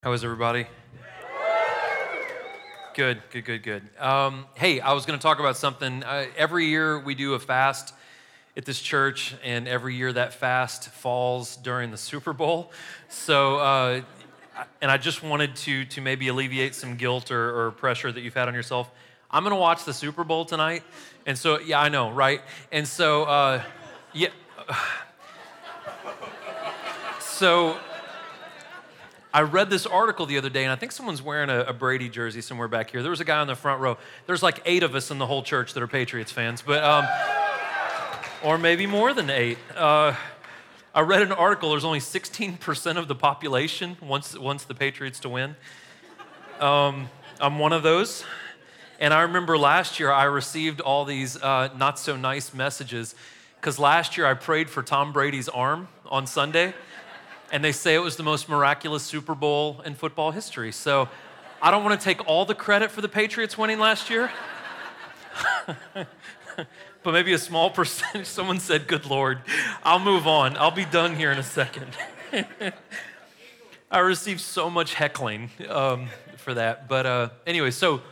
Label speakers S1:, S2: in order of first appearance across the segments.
S1: How is everybody? Good, good, good, good. Um, hey, I was going to talk about something. Uh, every year we do a fast at this church, and every year that fast falls during the Super Bowl. So, uh, and I just wanted to to maybe alleviate some guilt or, or pressure that you've had on yourself. I'm going to watch the Super Bowl tonight, and so yeah, I know, right? And so, uh, yeah. So I read this article the other day, and I think someone's wearing a, a, Brady jersey somewhere back here. There was a guy on the front row. There's like eight of us in the whole church that are Patriots fans, but um, or maybe more than eight. Uh, I read an article. There's only 16% of the population wants wants the Patriots to win. Um, I'm one of those, and I remember last year I received all these uh, not so nice messages because last year I prayed for Tom Brady's arm on Sunday and they say it was the most miraculous Super Bowl in football history. So I don't want to take all the credit for the Patriots winning last year. but maybe a small percentage. Someone said, Good Lord, I'll move on. I'll be done here in a second. I received so much heckling um, for that. But uh, anyway, so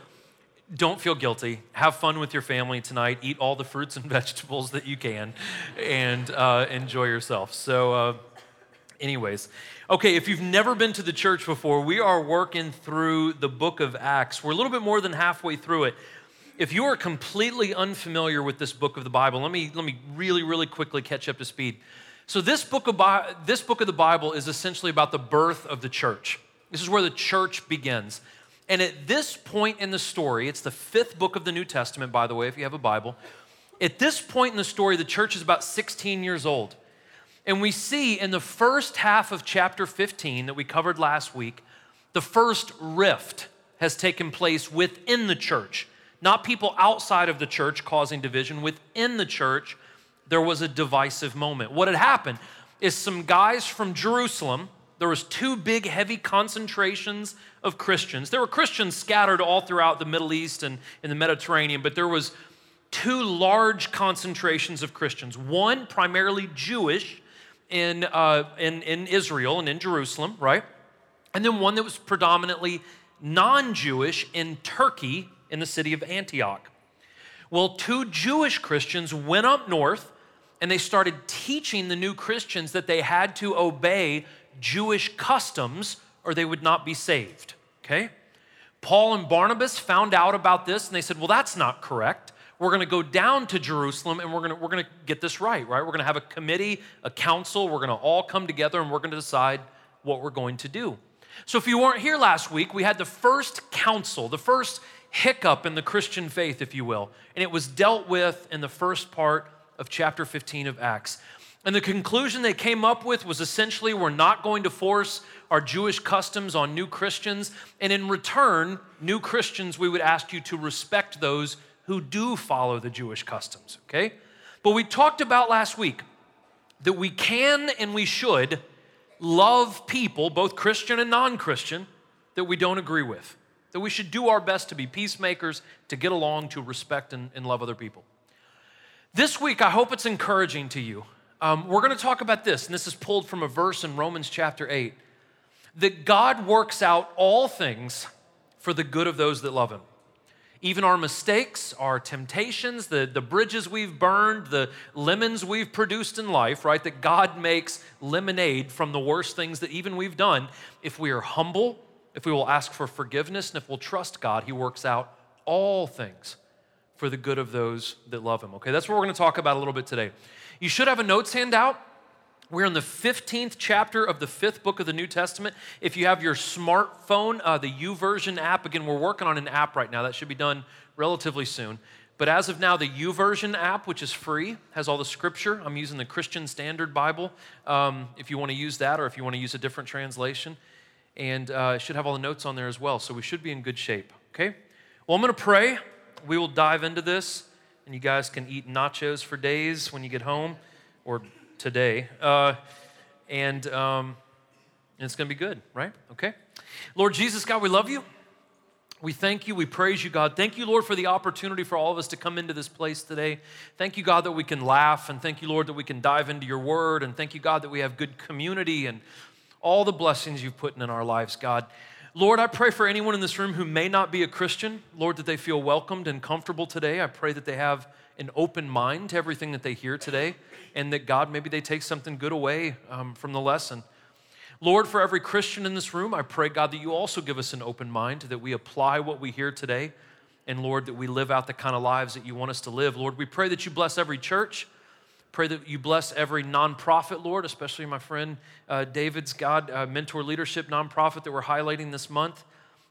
S1: don't feel guilty. Have fun with your family tonight. Eat all the fruits and vegetables that you can and uh, enjoy yourself. So, uh, Anyways, okay, if you've never been to the church before, we are working through the book of Acts. We're a little bit more than halfway through it. If you are completely unfamiliar with this book of the Bible, let me, let me really, really quickly catch up to speed. So, this book, of, this book of the Bible is essentially about the birth of the church. This is where the church begins. And at this point in the story, it's the fifth book of the New Testament, by the way, if you have a Bible. At this point in the story, the church is about 16 years old. And we see in the first half of chapter 15 that we covered last week, the first rift has taken place within the church. Not people outside of the church causing division, within the church, there was a divisive moment. What had happened is some guys from Jerusalem, there was two big heavy concentrations of Christians. There were Christians scattered all throughout the Middle East and in the Mediterranean, but there was two large concentrations of Christians. One primarily Jewish in, uh, in, in Israel and in Jerusalem, right? And then one that was predominantly non Jewish in Turkey in the city of Antioch. Well, two Jewish Christians went up north and they started teaching the new Christians that they had to obey Jewish customs or they would not be saved. Okay? Paul and Barnabas found out about this and they said, well, that's not correct we're going to go down to Jerusalem and we're going to, we're going to get this right, right? We're going to have a committee, a council. We're going to all come together and we're going to decide what we're going to do. So, if you weren't here last week, we had the first council, the first hiccup in the Christian faith, if you will, and it was dealt with in the first part of chapter 15 of Acts. And the conclusion they came up with was essentially we're not going to force our Jewish customs on new Christians. And in return, new Christians, we would ask you to respect those who do follow the Jewish customs, okay? But we talked about last week that we can and we should love people, both Christian and non Christian, that we don't agree with. That we should do our best to be peacemakers, to get along, to respect and, and love other people. This week, I hope it's encouraging to you. Um, we're going to talk about this, and this is pulled from a verse in Romans chapter 8 that God works out all things for the good of those that love Him. Even our mistakes, our temptations, the, the bridges we've burned, the lemons we've produced in life, right? That God makes lemonade from the worst things that even we've done. If we are humble, if we will ask for forgiveness, and if we'll trust God, He works out all things for the good of those that love Him. Okay, that's what we're to talk about a little bit today. You should have a notes handout. We're in the 15th chapter of the fifth book of the New Testament. If you have your smartphone, uh, the YouVersion app, again, we're working on an app right now. That should be done relatively soon. But as of now, the YouVersion app, which is free, has all the scripture. I'm using the Christian Standard Bible um, if you want to use that or if you want to use a different translation. And uh, it should have all the notes on there as well. So we should be in good shape, okay? Well, I'm going to pray. We will dive into this, and you guys can eat nachos for days when you get home or today. Uh, and um, it's going to be good, right? Okay. Lord Jesus, God, we love you. We thank you. We praise you, God. Thank you, Lord, for the opportunity for all of us to come into this place today. Thank you, God, that we can laugh. And thank you, Lord, that we can dive into your word. And thank you, God, that we have good community and all the blessings you've put in our lives, God. Lord, I pray for anyone in this room who may not be a Christian, Lord, that they feel welcomed and comfortable today. I pray that they have an open mind to everything that they hear today, and that God, maybe they take something good away um, from the lesson. Lord, for every Christian in this room, I pray, God, that you also give us an open mind, that we apply what we hear today, and Lord, that we live out the kind of lives that you want us to live. Lord, we pray that you bless every church. Pray that you bless every nonprofit, Lord, especially my friend uh, David's God uh, Mentor Leadership nonprofit that we're highlighting this month.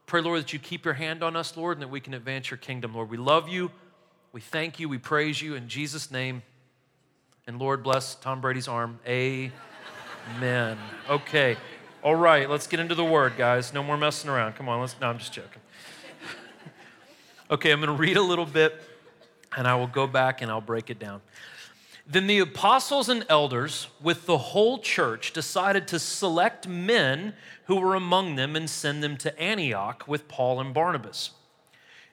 S1: Pray, Lord, that you keep your hand on us, Lord, and that we can advance your kingdom, Lord. We love you. We thank you. We praise you in Jesus' name. And Lord, bless Tom Brady's arm. Amen. Okay. All right, let's get into the word, guys. No more messing around. Come on, let's. No, I'm just joking. okay, I'm going to read a little bit and I will go back and I'll break it down. Then the apostles and elders, with the whole church, decided to select men who were among them and send them to Antioch with Paul and Barnabas.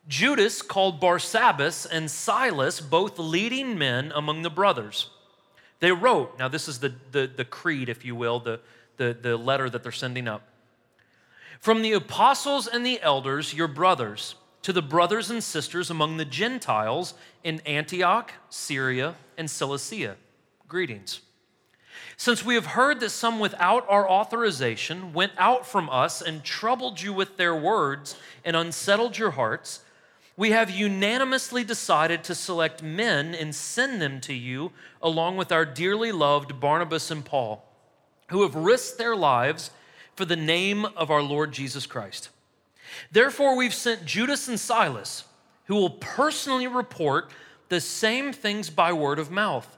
S1: Judas called Barsabbas and Silas, both leading men among the brothers. They wrote, now this is the, the, the creed, if you will, the, the, the letter that they're sending up. From the apostles and the elders, your brothers, to the brothers and sisters among the Gentiles in Antioch, Syria, and Cilicia. Greetings. Since we have heard that some without our authorization went out from us and troubled you with their words and unsettled your hearts, we have unanimously decided to select men and send them to you along with our dearly loved Barnabas and Paul, who have risked their lives for the name of our Lord Jesus Christ. Therefore, we've sent Judas and Silas, who will personally report the same things by word of mouth.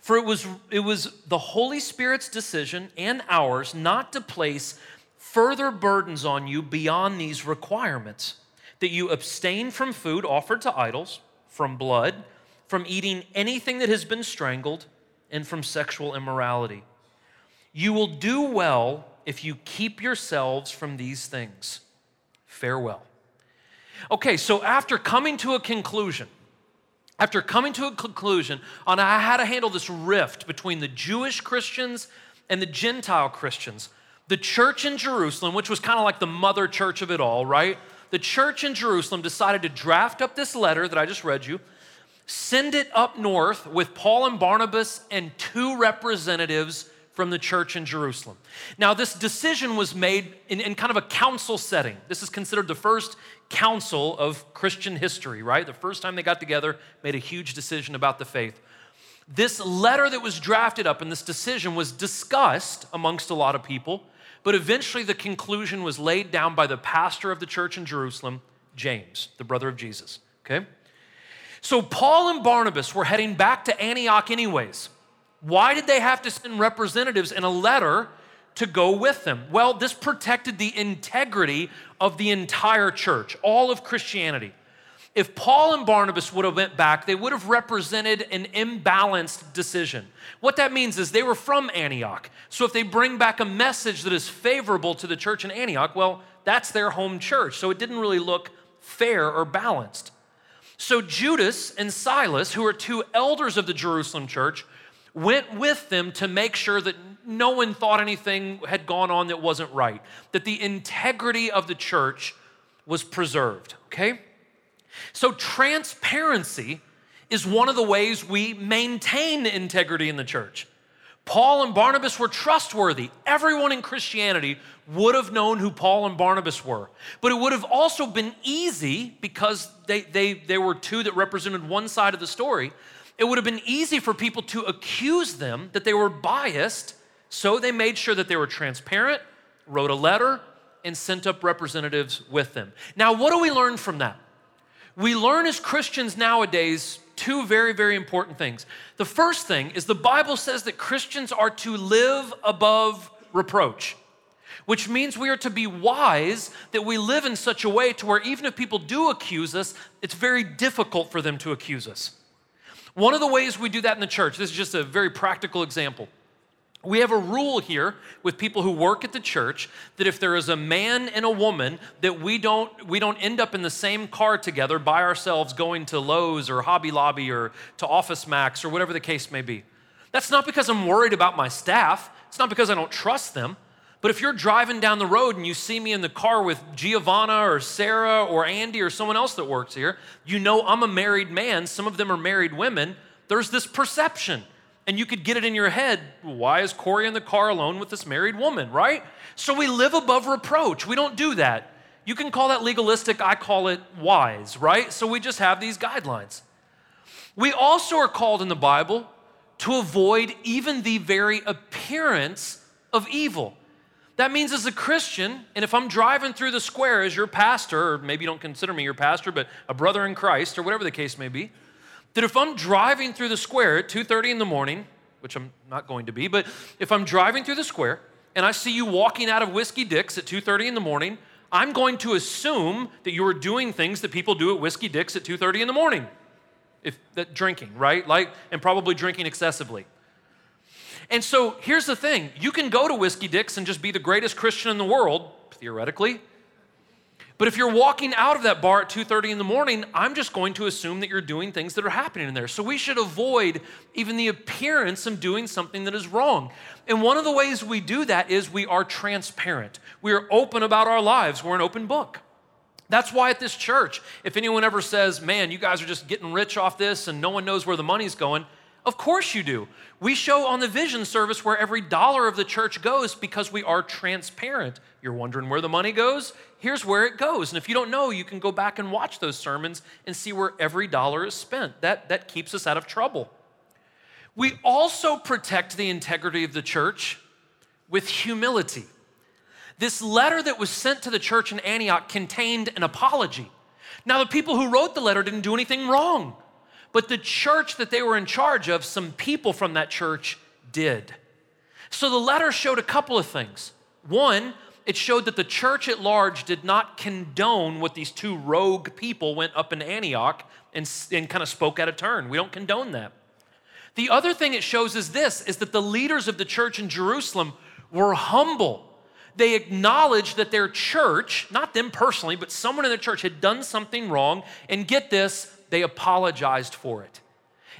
S1: For it was, it was the Holy Spirit's decision and ours not to place further burdens on you beyond these requirements that you abstain from food offered to idols, from blood, from eating anything that has been strangled, and from sexual immorality. You will do well if you keep yourselves from these things. Farewell. Okay, so after coming to a conclusion, after coming to a conclusion on how to handle this rift between the Jewish Christians and the Gentile Christians, the church in Jerusalem, which was kind of like the mother church of it all, right? The church in Jerusalem decided to draft up this letter that I just read you, send it up north with Paul and Barnabas and two representatives from the church in Jerusalem. Now, this decision was made in, in, kind of a council setting. This is considered the first council of Christian history, right? The first time they got together, made a huge decision about the faith. This letter that was drafted up and this decision was discussed amongst a lot of people, but eventually the conclusion was laid down by the pastor of the church in Jerusalem, James, the brother of Jesus, okay? So Paul and Barnabas were heading back to Antioch, anyways. Why did they have to send representatives in a letter to go with them? Well, this protected the integrity of the entire church, all of Christianity. If Paul and Barnabas would have went back, they would have represented an imbalanced decision. What that means is they were from Antioch. So if they bring back a message that is favorable to the church in Antioch, well, that's their home church. So it didn't really look fair or balanced. So Judas and Silas, who are two elders of the Jerusalem church, went with them to make sure that no one thought anything had gone on that wasn't right, that the integrity of the church was preserved, okay? So, transparency is one of the ways we maintain integrity in the church. Paul and Barnabas were trustworthy. Everyone in Christianity would have known who Paul and Barnabas were. But it would have also been easy because they, they, they were two that represented one side of the story it would have been easy for people to accuse them that they were biased, so they made sure that they were transparent, wrote a letter, and sent up representatives with them. Now, what do we learn from that? We learn as Christians nowadays two very, very important things. The first thing is the Bible says that Christians are to live above reproach, which means we are to be wise that we live in such a way to where even if people do accuse us, it's very difficult for them to accuse us. One of the ways we do that in the church, this is just a very practical example. We have a rule here with people who work at the church that if there is a man and a woman that we don't we don't end up in the same car together by ourselves going to Lowe's or Hobby Lobby or to Office Max or whatever the case may be. That's not because I'm worried about my staff. It's not because I don't trust them, But if you're driving down the road and you see me in the car with Giovanna or Sarah or Andy or someone else that works here, you know I'm a married man. Some of them are married women. There's this perception. And you could get it in your head why is Corey in the car alone with this married woman, right? So we live above reproach. We don't do that. You can call that legalistic, I call it wise, right? So we just have these guidelines. We also are called in the Bible to avoid even the very appearance of evil. That means, as a Christian, and if I'm driving through the square as your pastor, or maybe you don't consider me your pastor, but a brother in Christ, or whatever the case may be, that if I'm driving through the square at 2:30 in the morning, which I'm not going to be, but if I'm driving through the square and I see you walking out of Whiskey Dick's at 2:30 in the morning, I'm going to assume that you are doing things that people do at Whiskey Dick's at 2:30 in the morning. If that drinking, right? Like and probably drinking excessively. And so here's the thing you can go to Whiskey Dick's and just be the greatest Christian in the world, theoretically. But if you're walking out of that bar at 2:30 in the morning, I'm just going to assume that you're doing things that are happening in there. So we should avoid even the appearance of doing something that is wrong. And one of the ways we do that is we are transparent. We are open about our lives. We're an open book. That's why at this church, if anyone ever says, "Man, you guys are just getting rich off this and no one knows where the money's going," Of course you do. We show on the vision service where every dollar of the church goes because we are transparent. You're wondering where the money goes? Here's where it goes. And if you don't know, you can go back and watch those sermons and see where every dollar is spent. That, that keeps us out of trouble. We also protect the integrity of the church with humility. This letter that was sent to the church in Antioch contained an apology. Now, the people who wrote the letter didn't do anything wrong. But the church that they were in charge of, some people from that church did. So the letter showed a couple of things. One, it showed that the church at large did not condone what these two rogue people went up in Antioch and, and kind of spoke out of turn. We don't condone that. The other thing it shows is this is that the leaders of the church in Jerusalem were humble. They acknowledged that their church, not them personally, but someone in the church had done something wrong. And get this, they apologized for it.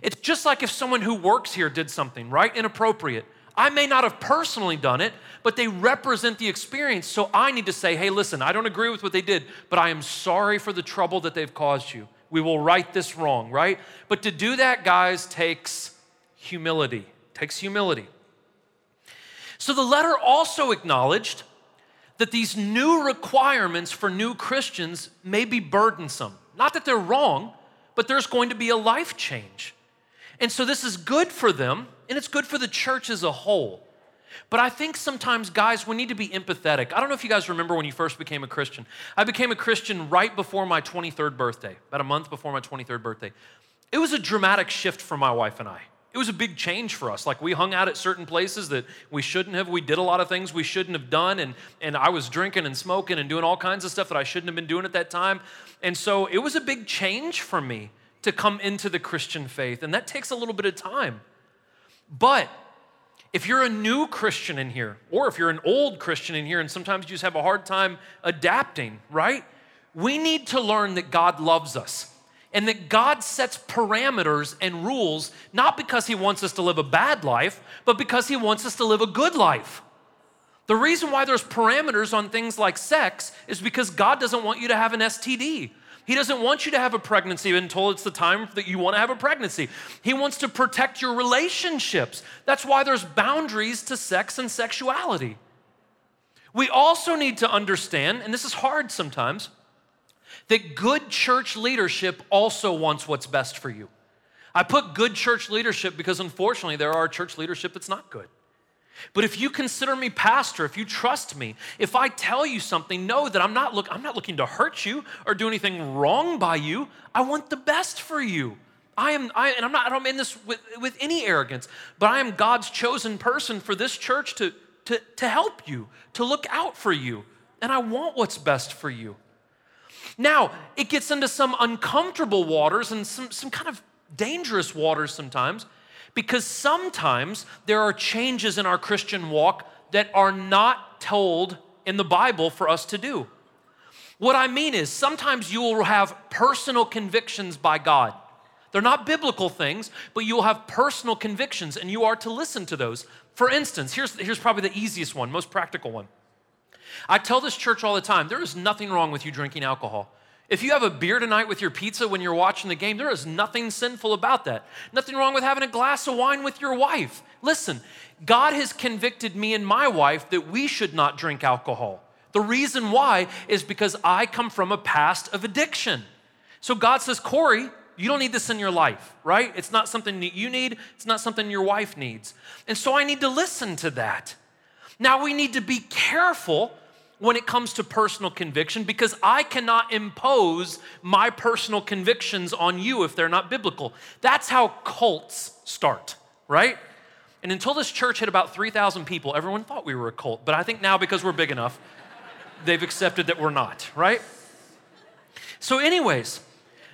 S1: It's just like if someone who works here did something, right? Inappropriate. I may not have personally done it, but they represent the experience. So I need to say, hey, listen, I don't agree with what they did, but I am sorry for the trouble that they've caused you. We will right this wrong, right? But to do that, guys, takes humility. Takes humility. So the letter also acknowledged that these new requirements for new Christians may be burdensome. Not that they're wrong, but there's going to be a life change. And so this is good for them, and it's good for the church as a whole. But I think sometimes, guys, we need to be empathetic. I don't know if you guys remember when you first became a Christian. I became a Christian right before my 23rd birthday, about a month before my 23rd birthday. It was a dramatic shift for my wife and I it was a big change for us. Like we hung out at certain places that we shouldn't have. We did a lot of things we shouldn't have done. And, and I was drinking and smoking and doing all kinds of stuff that I shouldn't have been doing at that time. And so it was a big change for me to come into the Christian faith. And that takes a little bit of time. But if you're a new Christian in here, or if you're an old Christian in here, and sometimes you just have a hard time adapting, right? We need to learn that God loves us and that God sets parameters and rules not because He wants us to live a bad life, but because He wants us to live a good life. The reason why there's parameters on things like sex is because God doesn't want you to have an STD. He doesn't want you to have a pregnancy until it's the time that you want to have a pregnancy. He wants to protect your relationships. That's why there's boundaries to sex and sexuality. We also need to understand, and this is hard sometimes, that good church leadership also wants what's best for you. I put good church leadership because unfortunately there are church leadership that's not good. But if you consider me pastor, if you trust me, if I tell you something, know that I'm not look I'm not looking to hurt you or do anything wrong by you. I want the best for you. I am I, and I'm not I don't mean this with, with any arrogance, but I am God's chosen person for this church to, to, to help you, to look out for you. And I want what's best for you. Now, it gets into some uncomfortable waters and some, some kind of dangerous waters sometimes, because sometimes there are changes in our Christian walk that are not told in the Bible for us to do. What I mean is, sometimes you will have personal convictions by God. They're not biblical things, but you will have personal convictions and you are to listen to those. For instance, here's, here's probably the easiest one, most practical one. I tell this church all the time there is nothing wrong with you drinking alcohol. If you have a beer tonight with your pizza when you're watching the game, there is nothing sinful about that. Nothing wrong with having a glass of wine with your wife. Listen, God has convicted me and my wife that we should not drink alcohol. The reason why is because I come from a past of addiction. So God says, Corey, you don't need this in your life, right? It's not something that you need, it's not something your wife needs. And so I need to listen to that. Now we need to be careful when it comes to personal conviction because I cannot impose my personal convictions on you if they're not biblical. That's how cults start, right? And until this church had about 3,000 people, everyone thought we were a cult. But I think now, because we're big enough, they've accepted that we're not, right? So, anyways,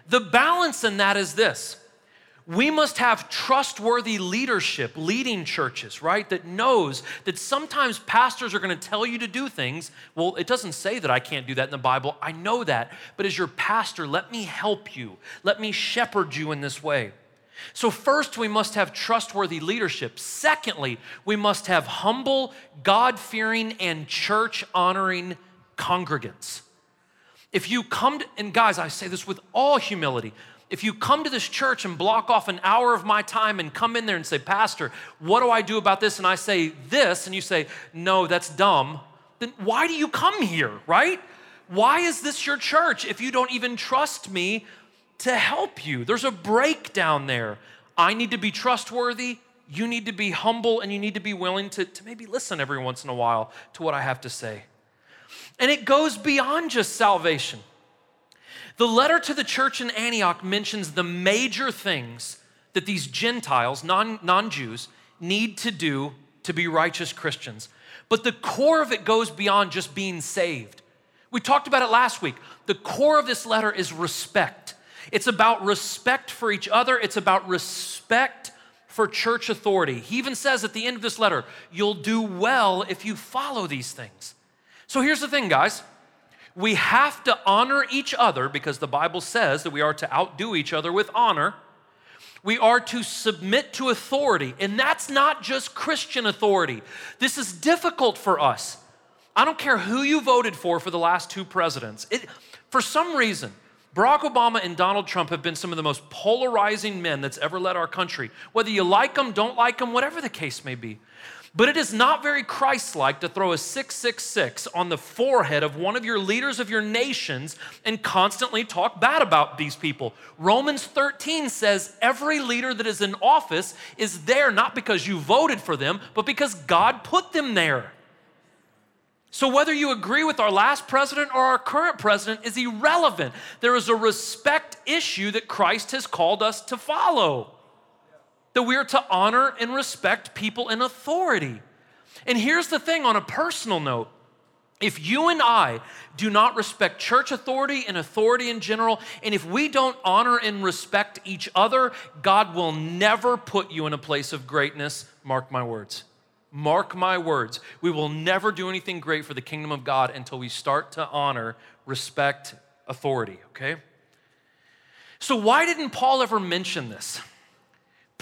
S1: the balance in that is this we must have trustworthy leadership leading churches, right? That knows that sometimes pastors are going to tell you to do things. Well, it doesn't say that I can't do that in the Bible. I know that. But as your pastor, let me help you. Let me shepherd you in this way. So, first, we must have trustworthy leadership. Secondly, we must have humble, God fearing, and church honoring congregants. If you come to, and guys, I say this with all humility, if you come to this church and block off an hour of my time and come in there and say, Pastor, what do I do about this? And I say this, and you say, No, that's dumb, then why do you come here, right? Why is this your church if you don't even trust me to help you? There's a breakdown there. I need to be trustworthy. You need to be humble and you need to be willing to, to maybe listen every once in a while to what I have to say. And it goes beyond just salvation. The letter to the church in Antioch mentions the major things that these Gentiles, non Jews, need to do to be righteous Christians. But the core of it goes beyond just being saved. We talked about it last week. The core of this letter is respect. It's about respect for each other, it's about respect for church authority. He even says at the end of this letter, You'll do well if you follow these things. So here's the thing, guys we have to honor each other because the Bible says that we are to outdo each other with honor. We are to submit to authority, and that's not just Christian authority. This is difficult for us. I don't care who you voted for for the last two presidents. It, for some reason, Barack Obama and Donald Trump have been some of the most polarizing men that's ever led our country. Whether you like them, don't like them, whatever the case may be. But it is not very Christ like to throw a 666 on the forehead of one of your leaders of your nations and constantly talk bad about these people. Romans 13 says every leader that is in office is there not because you voted for them, but because God put them there. So, whether you agree with our last president or our current president is irrelevant. There is a respect issue that Christ has called us to follow that we are to honor and respect people in authority. And here's the thing on a personal note if you and I do not respect church authority and authority in general, and if we don't honor and respect each other, God will never put you in a place of greatness. Mark my words. Mark my words. We will never do anything great for the kingdom of God until we start to honor, respect, authority, okay? So, why didn't Paul ever mention this?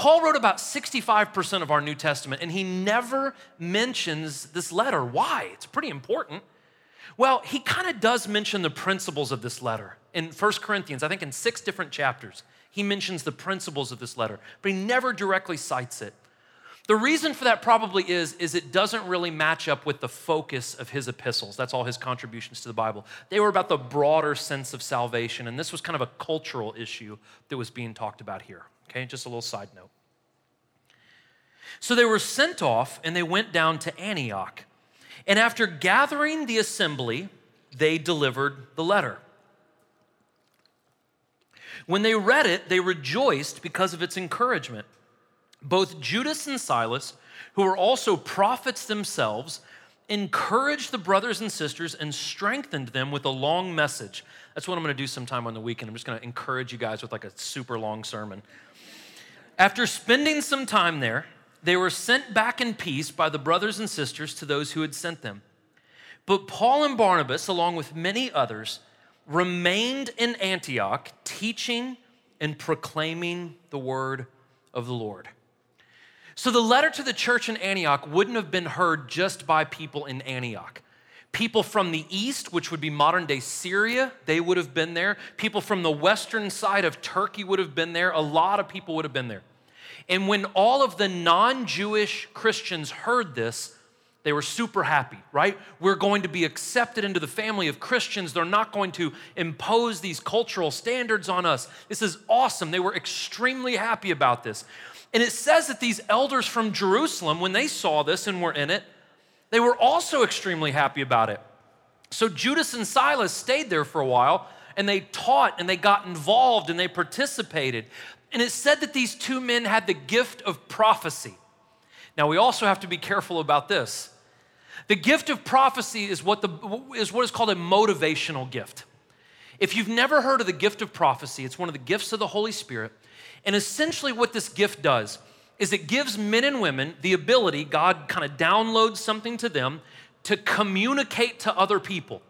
S1: Paul wrote about 65% of our New Testament, and he never mentions this letter. Why? It's pretty important. Well, he kind of does mention the principles of this letter. In 1 Corinthians, I think in six different chapters, he mentions the principles of this letter, but he never directly cites it. The reason for that probably is, is it doesn't really match up with the focus of his epistles. That's all his contributions to the Bible. They were about the broader sense of salvation, and this was kind of a cultural issue that was being talked about here. Okay, just a little side note. So they were sent off and they went down to Antioch. And after gathering the assembly, they delivered the letter. When they read it, they rejoiced because of its encouragement. Both Judas and Silas, who were also prophets themselves, encouraged the brothers and sisters and strengthened them with a long message. That's what I'm going to do sometime on the weekend. I'm just going to encourage you guys with like a super long sermon. After spending some time there, they were sent back in peace by the brothers and sisters to those who had sent them. But Paul and Barnabas, along with many others, remained in Antioch, teaching and proclaiming the word of the Lord. So the letter to the church in Antioch wouldn't have been heard just by people in Antioch. People from the east, which would be modern day Syria, they would have been there. People from the western side of Turkey would have been there. A lot of people would have been there. And when all of the non Jewish Christians heard this, they were super happy, right? We're going to be accepted into the family of Christians. They're not going to impose these cultural standards on us. This is awesome. They were extremely happy about this. And it says that these elders from Jerusalem, when they saw this and were in it, they were also extremely happy about it. So Judas and Silas stayed there for a while and they taught and they got involved and they participated. And it said that these two men had the gift of prophecy. Now, we also have to be careful about this. The gift of prophecy is what, the, is what is called a motivational gift. If you've never heard of the gift of prophecy, it's one of the gifts of the Holy Spirit. And essentially, what this gift does is it gives men and women the ability, God kind of downloads something to them to communicate to other people.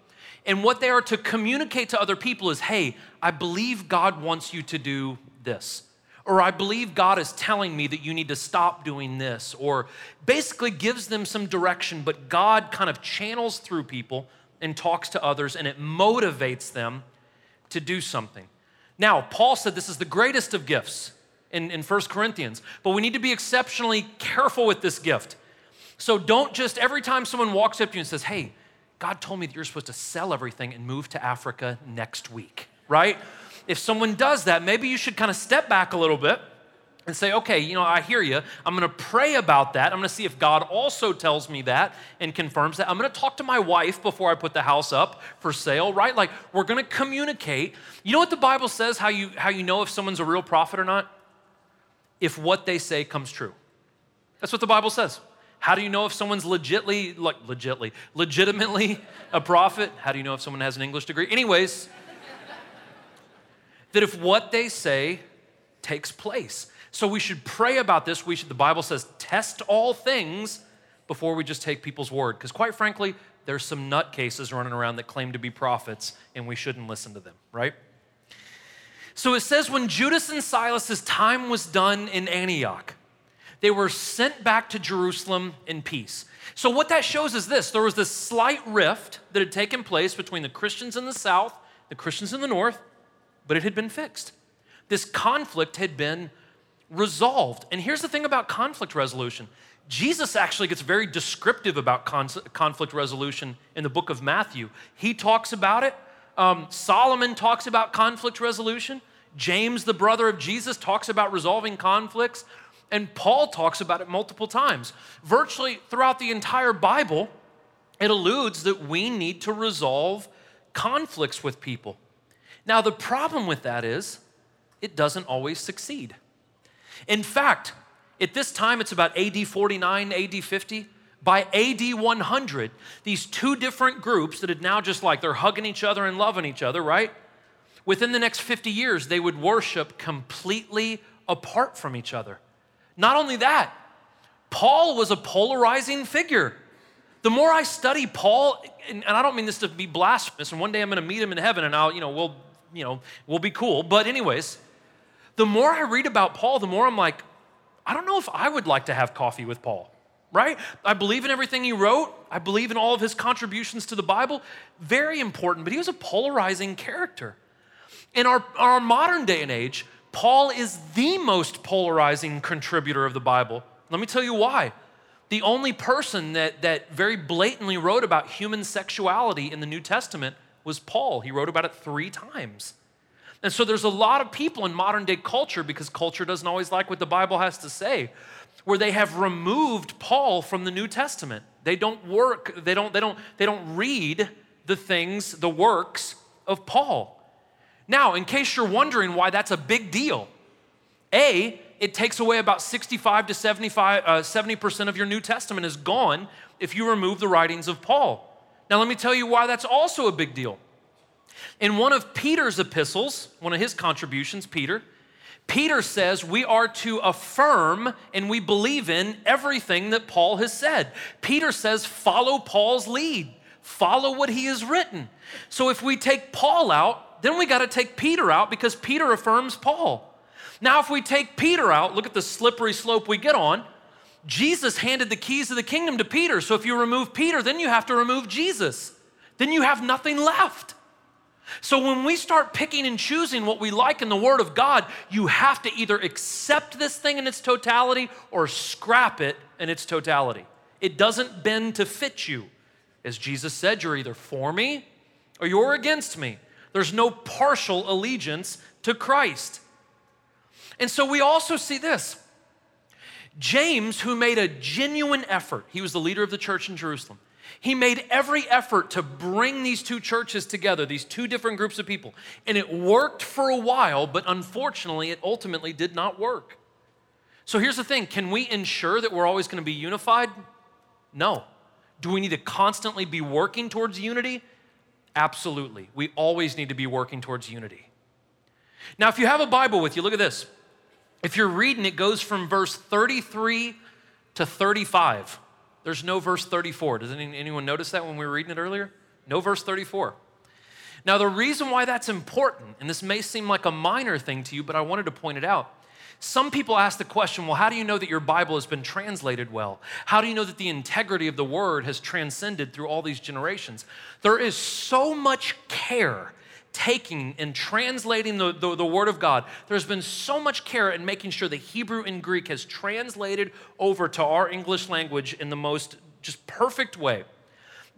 S1: And what they are to communicate to other people is hey, I believe God wants you to do this. Or I believe God is telling me that you need to stop doing this. Or basically gives them some direction, but God kind of channels through people and talks to others and it motivates them to do something. Now, Paul said this is the greatest of gifts in, in 1 Corinthians. But we need to be exceptionally careful with this gift. So don't just, every time someone walks up to you and says, hey, God told me that you're supposed to sell everything and move to Africa next week, right? If someone does that, maybe you should kind of step back a little bit and say, okay, you know, I hear you. I'm going to pray about that. I'm going to see if God also tells me that and confirms that. I'm going to talk to my wife before I put the house up for sale, right? Like we're going to communicate. You know what the Bible says how you how you know if someone's a real prophet or not? if what they say comes true. That's what the Bible says. How do you know if someone's legitly, like legitly, legitimately a prophet? How do you know if someone has an English degree? Anyways, that if what they say takes place. So we should pray about this. We should, the Bible says, test all things before we just take people's word. Because quite frankly, there's some nutcases running around that claim to be prophets, and we shouldn't listen to them, right? So it says when Judas and Silas's time was done in Antioch, they were sent back to Jerusalem in peace. So what that shows is this there was this slight rift that had taken place between the Christians in the south, the Christians in the north, but it had been fixed. This conflict had been resolved. And here's the thing about conflict resolution Jesus actually gets very descriptive about conflict resolution in the book of Matthew. He talks about it. Um, Solomon talks about conflict resolution. James, the brother of Jesus, talks about resolving conflicts, and Paul talks about it multiple times. Virtually throughout the entire Bible, it alludes that we need to resolve conflicts with people. Now, the problem with that is it doesn't always succeed. In fact, at this time, it's about AD 49, AD 50. By AD 100, these two different groups that had now just like they're hugging each other and loving each other, right? within the next 50 years, they would worship completely apart from each other. Not only that, Paul was a polarizing figure. The more I study Paul, and I don't mean this to be blasphemous, and one day I'm gonna meet him in heaven and I'll, you know, we'll, you know, we'll be cool. But, anyways, the more I read about Paul, the more I'm like, I don't know if I would like to have coffee with Paul, right? I believe in everything he wrote, I believe in all of his contributions to the Bible. Very important, but he was a polarizing character. In our, our modern day and age, Paul is the most polarizing contributor of the Bible. Let me tell you why. The only person that, that very blatantly wrote about human sexuality in the New Testament was Paul. He wrote about it three times. And so there's a lot of people in modern day culture, because culture doesn't always like what the Bible has to say, where they have removed Paul from the New Testament. They don't work, they don't, they don't, they don't read the things, the works of Paul. Now, in case you're wondering why that's a big deal, A, it takes away about 65 to 75, uh, 70% of your New Testament is gone if you remove the writings of Paul. Now, let me tell you why that's also a big deal. In one of Peter's epistles, one of his contributions, Peter, Peter says we are to affirm and we believe in everything that Paul has said. Peter says, follow Paul's lead, follow what he has written. So if we take Paul out, then we got to take Peter out because Peter affirms Paul. Now, if we take Peter out, look at the slippery slope we get on. Jesus handed the keys of the kingdom to Peter. So if you remove Peter, then you have to remove Jesus. Then you have nothing left. So when we start picking and choosing what we like in the Word of God, you have to either accept this thing in its totality or scrap it in its totality. It doesn't bend to fit you. As Jesus said, you're either for me or you're against me. There's no partial allegiance to Christ. And so we also see this. James, who made a genuine effort, he was the leader of the church in Jerusalem. He made every effort to bring these two churches together, these two different groups of people. And it worked for a while, but unfortunately, it ultimately did not work. So here's the thing can we ensure that we're always going to be unified? No. Do we need to constantly be working towards unity? Absolutely. We always need to be working towards unity. Now, if you have a Bible with you, look at this. If you're reading, it goes from verse 33 to 35. There's no verse 34. Does anyone notice that when we were reading it earlier? No verse 34. Now, the reason why that's important, and this may seem like a minor thing to you, but I wanted to point it out. Some people ask the question well, how do you know that your Bible has been translated well? How do you know that the integrity of the word has transcended through all these generations? There is so much care taking and translating the, the, the, Word of God, there's been so much care in making sure the Hebrew and Greek has translated over to our English language in the most just perfect way.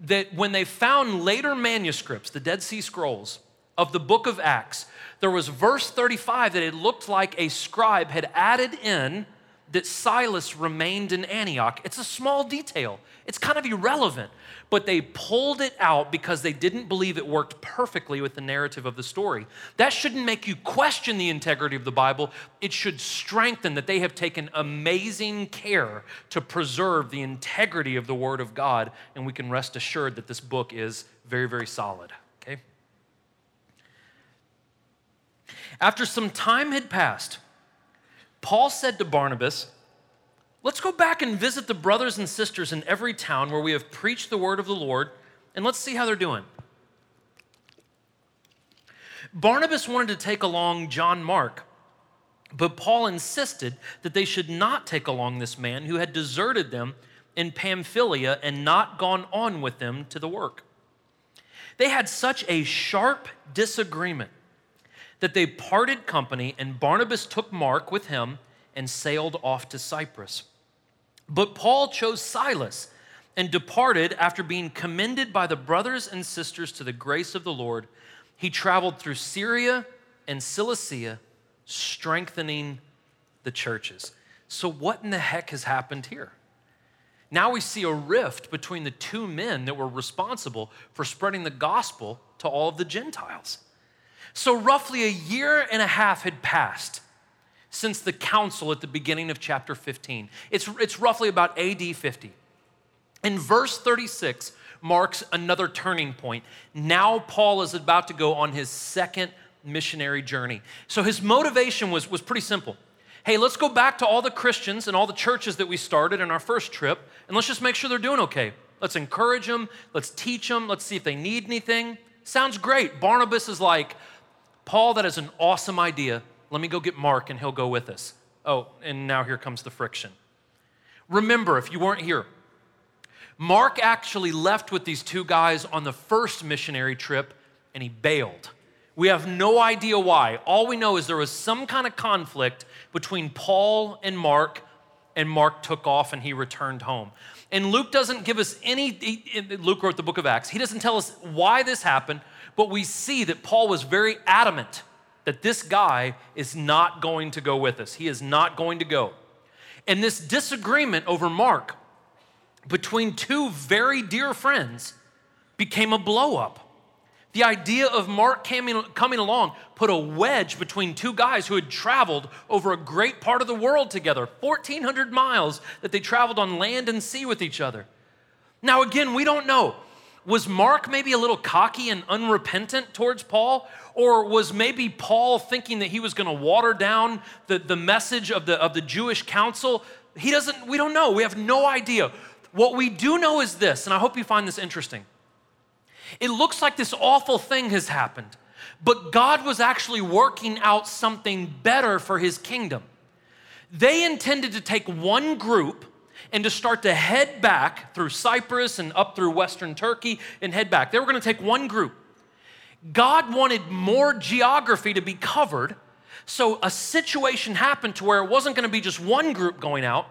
S1: That when they found later manuscripts, the Dead Sea Scrolls of the book of Acts, there was verse 35 that it looked like a scribe had added in that Silas remained in Antioch. It's a small detail, it's kind of irrelevant but they pulled it out because they didn't believe it worked perfectly with the narrative of the story. That shouldn't make you question the integrity of the Bible. It should strengthen that they have taken amazing care to preserve the integrity of the Word of God, and we can rest assured that this book is very, very solid. Okay? After some time had passed, Paul said to Barnabas, Let's go back and visit the brothers and sisters in every town where we have preached the word of the Lord, and let's see how they're doing. Barnabas wanted to take along John Mark, but Paul insisted that they should not take along this man who had deserted them in Pamphylia and not gone on with them to the work. They had such a sharp disagreement that they parted company, and Barnabas took Mark with him and sailed off to Cyprus. But Paul chose Silas and departed after being commended by the brothers and sisters to the grace of the Lord. He traveled through Syria and Cilicia, strengthening the churches. So, what in the heck has happened here? Now we see a rift between the two men that were responsible for spreading the gospel to all of the Gentiles. So, roughly a year and a half had passed since the council at the beginning of chapter 15. It's, it's roughly about AD 50. In verse 36 marks another turning point. Now, Paul is about to go on his second missionary journey. So, his motivation was, was pretty simple. Hey, let's go back to all the Christians and all the churches that we started in our first trip, and let's just make sure they're doing okay. Let's encourage them, let's teach them, let's see if they need anything. Sounds great. Barnabas is like, Paul, that is an awesome idea. Let me go get Mark and he'll go with us. Oh, and now here comes the friction. Remember, if you weren't here, Mark actually left with these two guys on the first missionary trip and he bailed. We have no idea why. All we know is there was some kind of conflict between Paul and Mark, and Mark took off and he returned home. And Luke doesn't give us any, Luke wrote the book of Acts. He doesn't tell us why this happened, but we see that Paul was very adamant that this guy is not going to go with us. He is not going to go. And this disagreement over Mark between two very dear friends became a blowup. The idea of Mark coming, coming along put a wedge between two guys who had traveled over a great part of the world together 1,400 miles that they traveled on land and sea with each other. Now, again, we don't know. Was Mark maybe a little cocky and unrepentant towards Paul? Or was maybe Paul thinking that he was going to water down the, the message of the, of the Jewish council? He doesn't, we don't know. We have no idea. What we do know is this, and I hope you find this interesting. It looks like this awful thing has happened. but God was actually working out something better for his kingdom. They intended to take one group and to start to head back through Cyprus and up through Western Turkey and head back. They were going to take one group. God wanted more geography to be covered, so a situation happened to where it wasn't going to be just one group going out,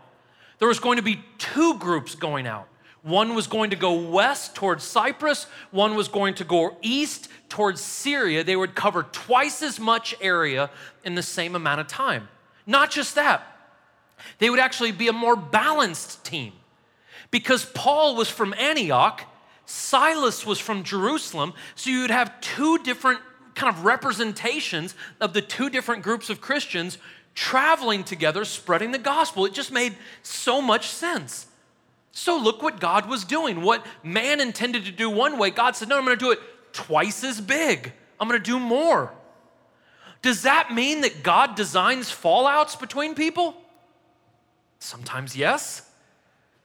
S1: there was going to be two groups going out. One was going to go west towards Cyprus, one was going to go east towards Syria. They would cover twice as much area in the same amount of time. Not just that, they would actually be a more balanced team because Paul was from Antioch, Silas was from Jerusalem, so you'd have two different kind of representations of the two different groups of Christians traveling together, spreading the gospel. It just made so much sense. So look what God was doing. What man intended to do one way, God said, No, I'm going to do it twice as big. I'm going to do more. Does that mean that God designs fallouts between people? Sometimes yes,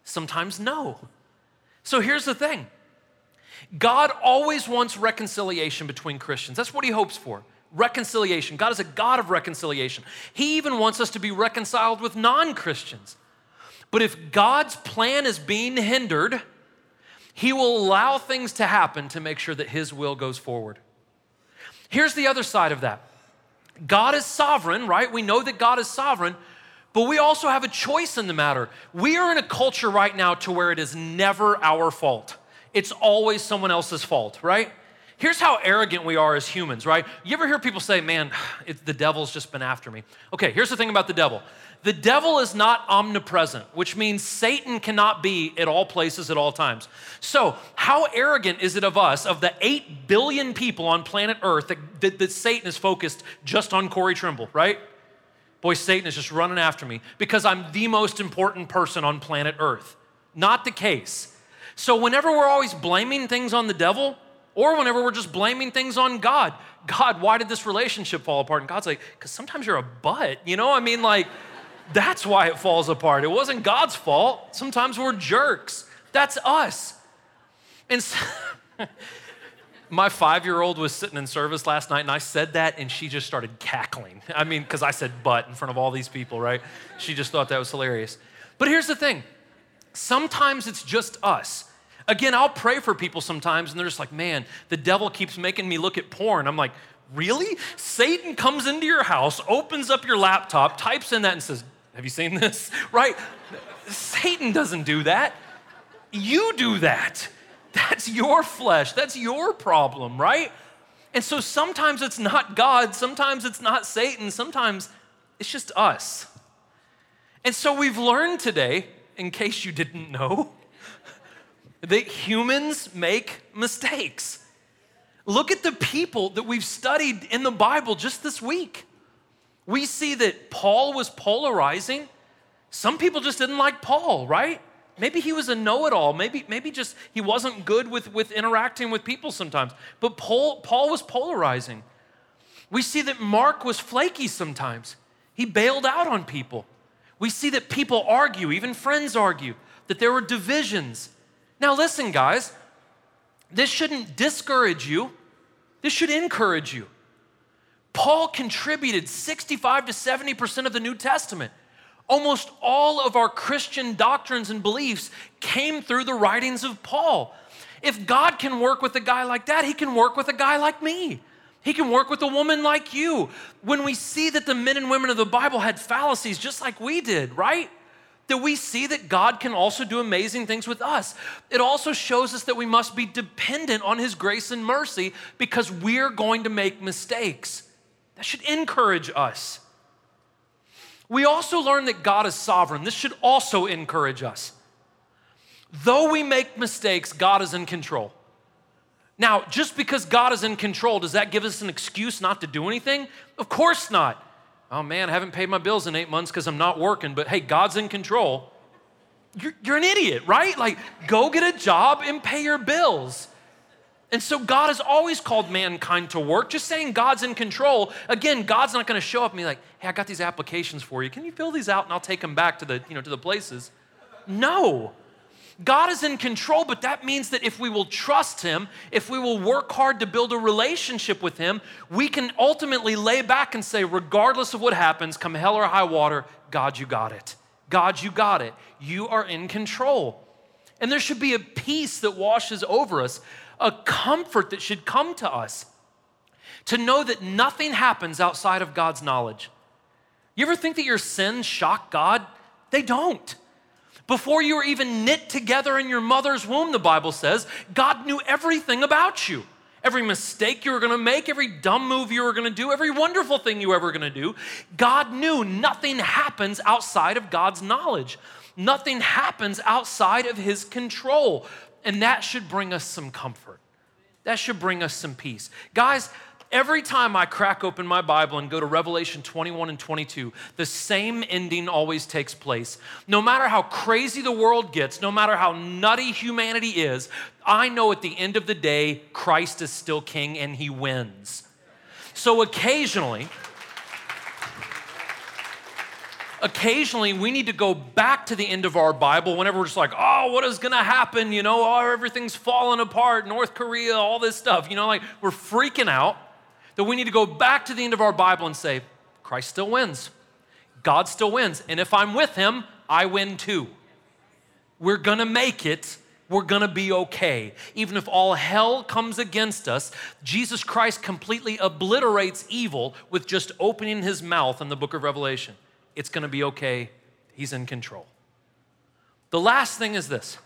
S1: sometimes no. So here's the thing God always wants reconciliation between Christians. That's what He hopes for reconciliation. God is a God of reconciliation. He even wants us to be reconciled with non Christians. But if God's plan is being hindered, He will allow things to happen to make sure that His will goes forward. Here's the other side of that God is sovereign, right? We know that God is sovereign, but we also have a choice in the matter. We are in a culture right now to where it is never our fault, it's always someone else's fault, right? Here's how arrogant we are as humans, right? You ever hear people say, man, it, the devil's just been after me? Okay, here's the thing about the devil the devil is not omnipresent, which means Satan cannot be at all places at all times. So, how arrogant is it of us, of the 8 billion people on planet Earth, that, that, that Satan is focused just on Corey Trimble, right? Boy, Satan is just running after me because I'm the most important person on planet Earth. Not the case. So, whenever we're always blaming things on the devil, or whenever we're just blaming things on God, God, why did this relationship fall apart? And God's like, because sometimes you're a butt, you know? I mean, like, that's why it falls apart. It wasn't God's fault. Sometimes we're jerks. That's us. And so, my five year old was sitting in service last night and I said that and she just started cackling. I mean, because I said but in front of all these people, right? She just thought that was hilarious. But here's the thing sometimes it's just us. Again, I'll pray for people sometimes and they're just like, man, the devil keeps making me look at porn. I'm like, really? Satan comes into your house, opens up your laptop, types in that and says, have you seen this? Right? Satan doesn't do that. You do that. That's your flesh. That's your problem, right? And so sometimes it's not God, sometimes it's not Satan, sometimes it's just us. And so we've learned today, in case you didn't know, that humans make mistakes. Look at the people that we've studied in the Bible just this week we see that Paul was polarizing. Some people just didn't like Paul, right? Maybe he was a know-it-all. Maybe, maybe just he wasn't good with, with interacting with people sometimes. But Paul, Paul was polarizing. We see that Mark was flaky sometimes. He bailed out on people. We see that people argue, even friends argue, that there were divisions. Now, listen, guys, this shouldn't discourage you, this should encourage you. Paul contributed 65 to 70% of the New Testament. Almost all of our Christian doctrines and beliefs came through the writings of Paul. If God can work with a guy like that, he can work with a guy like me. He can work with a woman like you. When we see that the men and women of the Bible had fallacies just like we did, right? That we see that God can also do amazing things with us. It also shows us that we must be dependent on His grace and mercy because we're going to make mistakes. That should encourage us. We also learn that God is sovereign. This should also encourage us. Though we make mistakes, God is in control. Now, just because God is in control, does that give us an excuse not to do anything? Of course not. Oh man, I haven't paid my bills in eight months because I'm not working, but hey, God's in control. You're, you're, an idiot, right? Like, go get a job and pay your bills. And so God has always called mankind to work. Just saying God's in control, again, God's not going to show up and be like, hey, I got these applications for you. Can you fill these out and I'll take them back to the, you know, to the places? No. God is in control, but that means that if we will trust Him, if we will work hard to build a relationship with Him, we can ultimately lay back and say, regardless of what happens, come hell or high water, God, you got it. God, you got it. You are in control. And there should be a peace that washes over us, a comfort that should come to us to know that nothing happens outside of God's knowledge. You ever think that your sins shock God? They don't. Before you were even knit together in your mother's womb, the Bible says, God knew everything about you. Every mistake you were gonna make, every dumb move you were gonna do, every wonderful thing you were ever gonna do, God knew nothing happens outside of God's knowledge. Nothing happens outside of His control. And that should bring us some comfort. That should bring us some peace. Guys, Every time I crack open my Bible and go to Revelation 21 and 22, the same ending always takes place. No matter how crazy the world gets, no matter how nutty humanity is, I know at the end of the day, Christ is still king and he wins. So occasionally, occasionally we need to go back to the end of our Bible whenever we're just like, oh, what is gonna happen? You know, oh, everything's falling apart, North Korea, all this stuff. You know, like we're freaking out that we need to go back to the end of our Bible and say, Christ still wins. God still wins. And if I'm with him, I win too. We're gonna make it. We're gonna be okay. Even if all hell comes against us, Jesus Christ completely obliterates evil with just opening his mouth in the book of Revelation. It's gonna be okay. He's in control. The last thing is this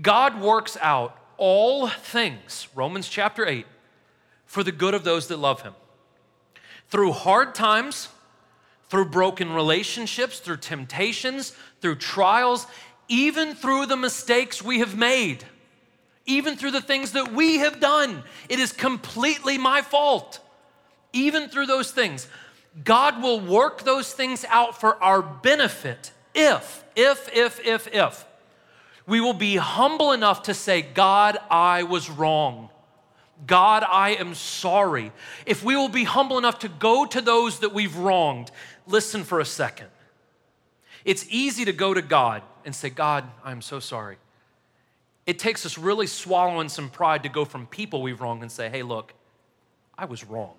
S1: God works out all things, Romans chapter 8, for the good of those that love him. Through hard times, through broken relationships, through temptations, through trials, even through the mistakes we have made, even through the things that we have done. It is completely my fault. Even through those things, God will work those things out for our benefit if, if, if, if, if we will be humble enough to say, God, I was wrong. God, I am sorry. If we will be humble enough to go to those that we've wronged, listen for a second. It's easy to go to God and say, God, I'm so sorry. It takes us really swallowing some pride to go from people we've wronged and say, hey, look, I was wrong.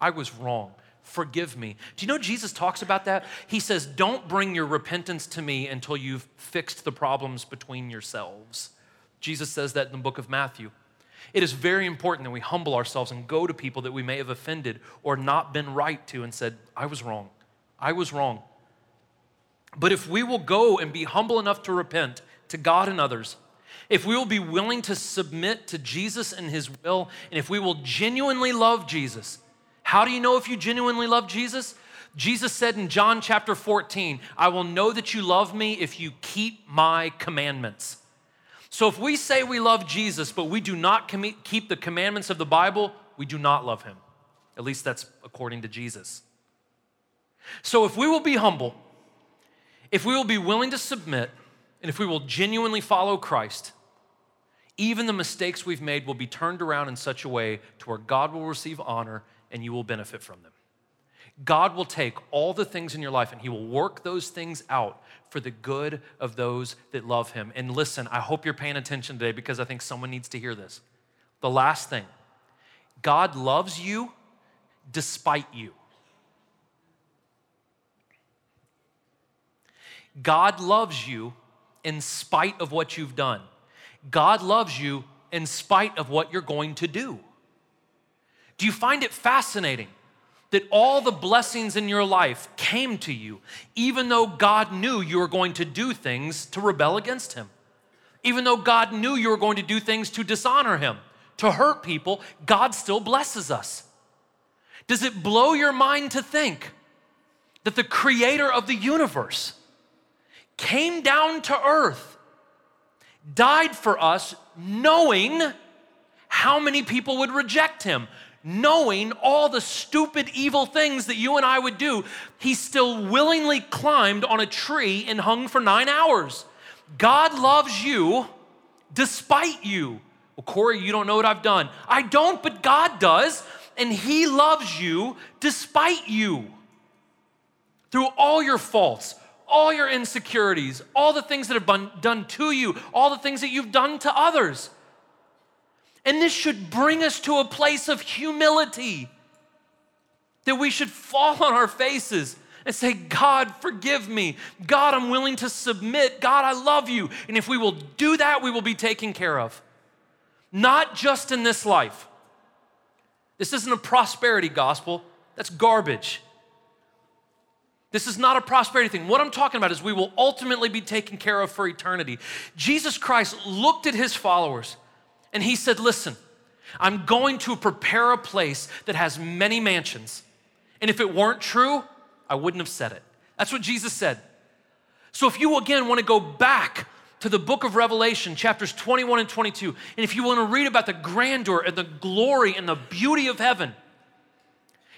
S1: I was wrong. Forgive me. Do you know Jesus talks about that? He says, Don't bring your repentance to me until you've fixed the problems between yourselves. Jesus says that in the book of Matthew. It is very important that we humble ourselves and go to people that we may have offended or not been right to and said, I was wrong. I was wrong. But if we will go and be humble enough to repent to God and others, if we will be willing to submit to Jesus and His will, and if we will genuinely love Jesus, how do you know if you genuinely love Jesus? Jesus said in John chapter 14, I will know that you love me if you keep my commandments. So if we say we love Jesus, but we do not com- keep the commandments of the Bible, we do not love him. At least that's according to Jesus. So if we will be humble, if we will be willing to submit, and if we will genuinely follow Christ, even the mistakes we've made will be turned around in such a way to where God will receive honor and you will benefit from them. God will take all the things in your life and He will work those things out for the good of those that love Him. And listen, I hope you're paying attention today because I think someone needs to hear this. The last thing God loves you despite you. God loves you in spite of what you've done. God loves you in spite of what you're going to do. Do you find it fascinating that all the blessings in your life came to you, even though God knew you were going to do things to rebel against Him. Even though God knew you were going to do things to dishonor Him, to hurt people, God still blesses us. Does it blow your mind to think that the creator of the universe came down to earth, died for us, knowing how many people would reject Him? Knowing all the stupid, evil things that you and I would do, he still willingly climbed on a tree and hung for nine hours. God loves you despite you. Well, Corey, you don't know what I've done. I don't, but God does, and He loves you despite you. Through all your faults, all your insecurities, all the things that have been done to you, all the things that you've done to others. And this should bring us to a place of humility that we should fall on our faces and say, God, forgive me. God, I'm willing to submit. God, I love you. And if we will do that, we will be taken care of. Not just in this life. This isn't a prosperity gospel, that's garbage. This is not a prosperity thing. What I'm talking about is we will ultimately be taken care of for eternity. Jesus Christ looked at his followers and he said, Listen, I'm going to prepare a place that has many mansions. And if it weren't true, I wouldn't have said it. That's what Jesus said. So if you again want to go back to the book of Revelation, chapters 21 and 22, and if you want to read about the grandeur and the glory and the beauty of heaven,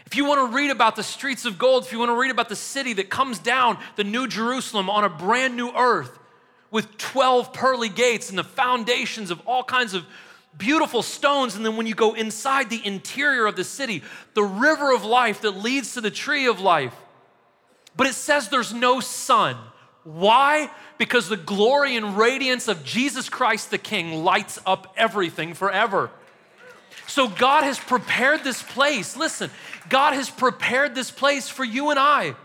S1: if you want to read about the streets of gold, if you want to read about the city that comes down, the new Jerusalem on a brand new earth with 12 pearly gates and the foundations of all kinds of beautiful stones. And then when you go inside the interior of the city, the river of life that leads to the tree of life. But it says there's no sun. Why? Because the glory and radiance of Jesus Christ the King lights up everything forever. So God has prepared this place. Listen, God has prepared this place for you and I.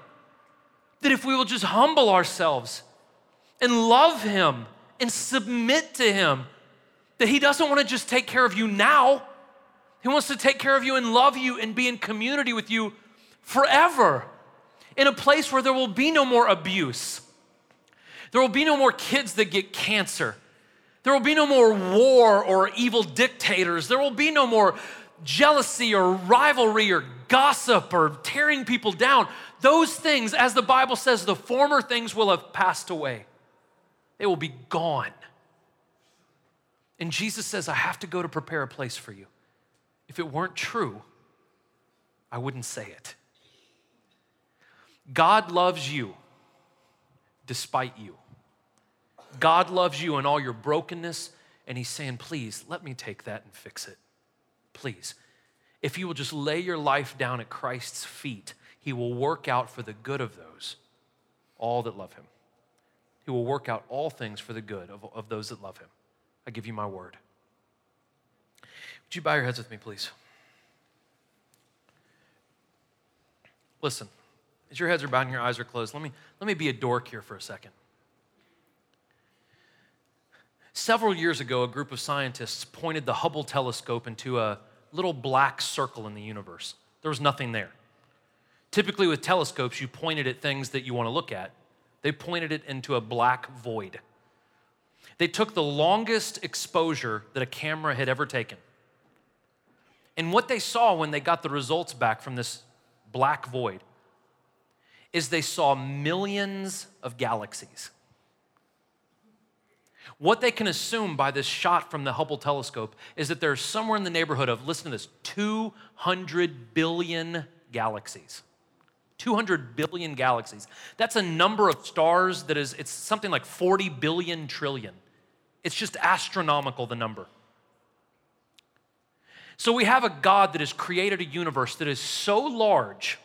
S1: That if we will just humble ourselves and love Him and submit to Him, that He doesn't want to just take care of you now. He wants to take care of you and love you and be in community with you forever in a place where there will be no more abuse. There will be no more kids that get cancer. There will be no more war or evil dictators. There will be no more jealousy or rivalry or gossip or tearing people down. Those things, as the Bible says, the former things will have passed away, they will be gone. And Jesus says, I have to go to prepare a place for you. If it weren't true, I wouldn't say it. God loves you despite you. God loves you in all your brokenness, and He's saying, Please, let me take that and fix it. Please. If you will just lay your life down at Christ's feet, He will work out for the good of those, all that love Him. He will work out all things for the good of, of those that love Him. I give you my word. Would you bow your heads with me, please? Listen, as your heads are bowed and your eyes are closed, let me, let me be a dork here for a second. Several years ago, a group of scientists pointed the Hubble telescope into a little black circle in the universe. There was nothing there. Typically, with telescopes, you pointed at things that you want to look at. They pointed it into a black void. They took the longest exposure that a camera had ever taken. And what they saw when they got the results back from this black void is they saw millions of galaxies. What they can assume by this shot from the Hubble telescope is that there's somewhere in the neighborhood of, listen to this, 200 billion galaxies. 200 billion galaxies. That's a number of stars that is, it's something like 40 billion trillion. It's just astronomical, the number. So we have a God that has created a universe that is so large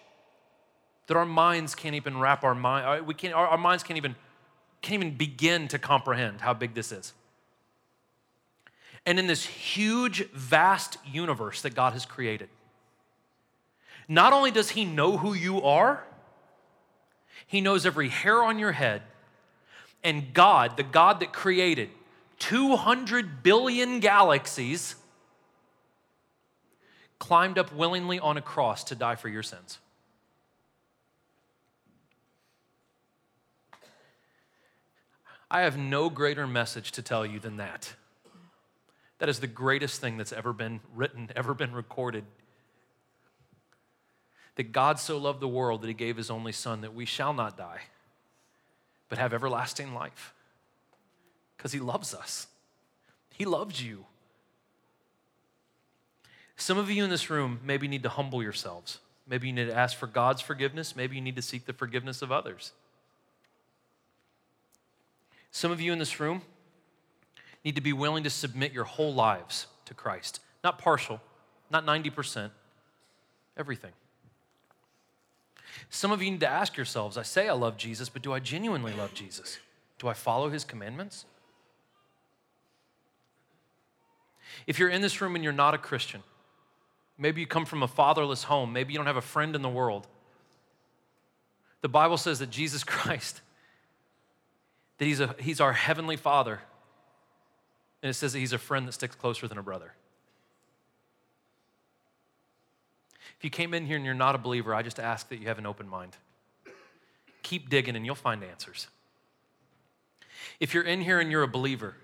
S1: that our minds can't even wrap our mind, uh, we can't, our, our minds can't even can't even begin to comprehend how big this is. And in this huge, vast universe that God has created, not only does He know who you are, He knows every hair on your head. And God, the God that created 200 billion galaxies, climbed up willingly on a cross to die for your sins. I have no greater message to tell you than that. That is the greatest thing that's ever been written, ever been recorded. That God so loved the world that he gave his only Son that we shall not die, but have everlasting life. Because he loves us, he loves you. Some of you in this room maybe need to humble yourselves. Maybe you need to ask for God's forgiveness. Maybe you need to seek the forgiveness of others. Some of you in this room need to be willing to submit your whole lives to Christ. Not partial, not 90%, everything. Some of you need to ask yourselves I say I love Jesus, but do I genuinely love Jesus? Do I follow his commandments? If you're in this room and you're not a Christian, maybe you come from a fatherless home, maybe you don't have a friend in the world. The Bible says that Jesus Christ, that he's, a, he's our heavenly Father, and it says that he's a friend that sticks closer than a brother. If you came in here and you're not a believer, I just ask that you have an open mind. Keep digging and you'll find answers. If you're in here and you're a believer,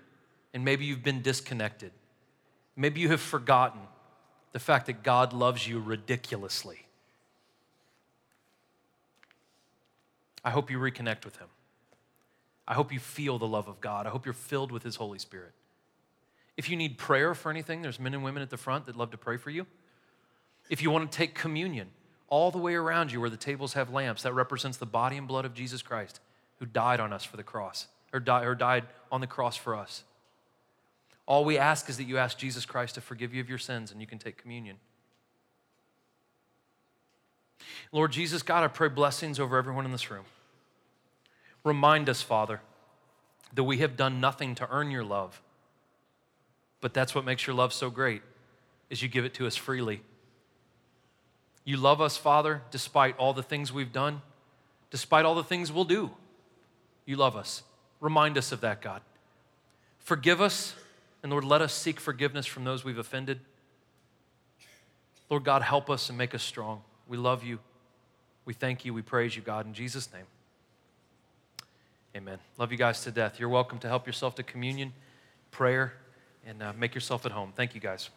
S1: and maybe you've been disconnected, maybe you have forgotten the fact that God loves you ridiculously. I hope you reconnect with Him. I hope you feel the love of God. I hope you're filled with His Holy Spirit. If you need prayer for anything, there's men and women at the front that love to pray for you. If you want to take communion, all the way around you where the tables have lamps, that represents the body and blood of Jesus Christ who died on us for the cross, or, or died on the cross for us. All we ask is that you ask Jesus Christ to forgive you of your sins and you can take communion. Lord Jesus, God, I pray blessings over everyone in this room. Remind us, Father, that we have done nothing to earn your love. But that's what makes your love so great, is you give it to us freely. You love us, Father, despite all the things we've done, despite all the things we'll do. You love us. Remind us of that, God. Forgive us, and Lord, let us seek forgiveness from those we've offended. Lord God, help us and make us strong. We love you. We thank you. We praise you, God, in Jesus' name. Amen. Love you guys to death. You're welcome to help yourself to communion, prayer, and uh, make yourself at home. Thank you, guys.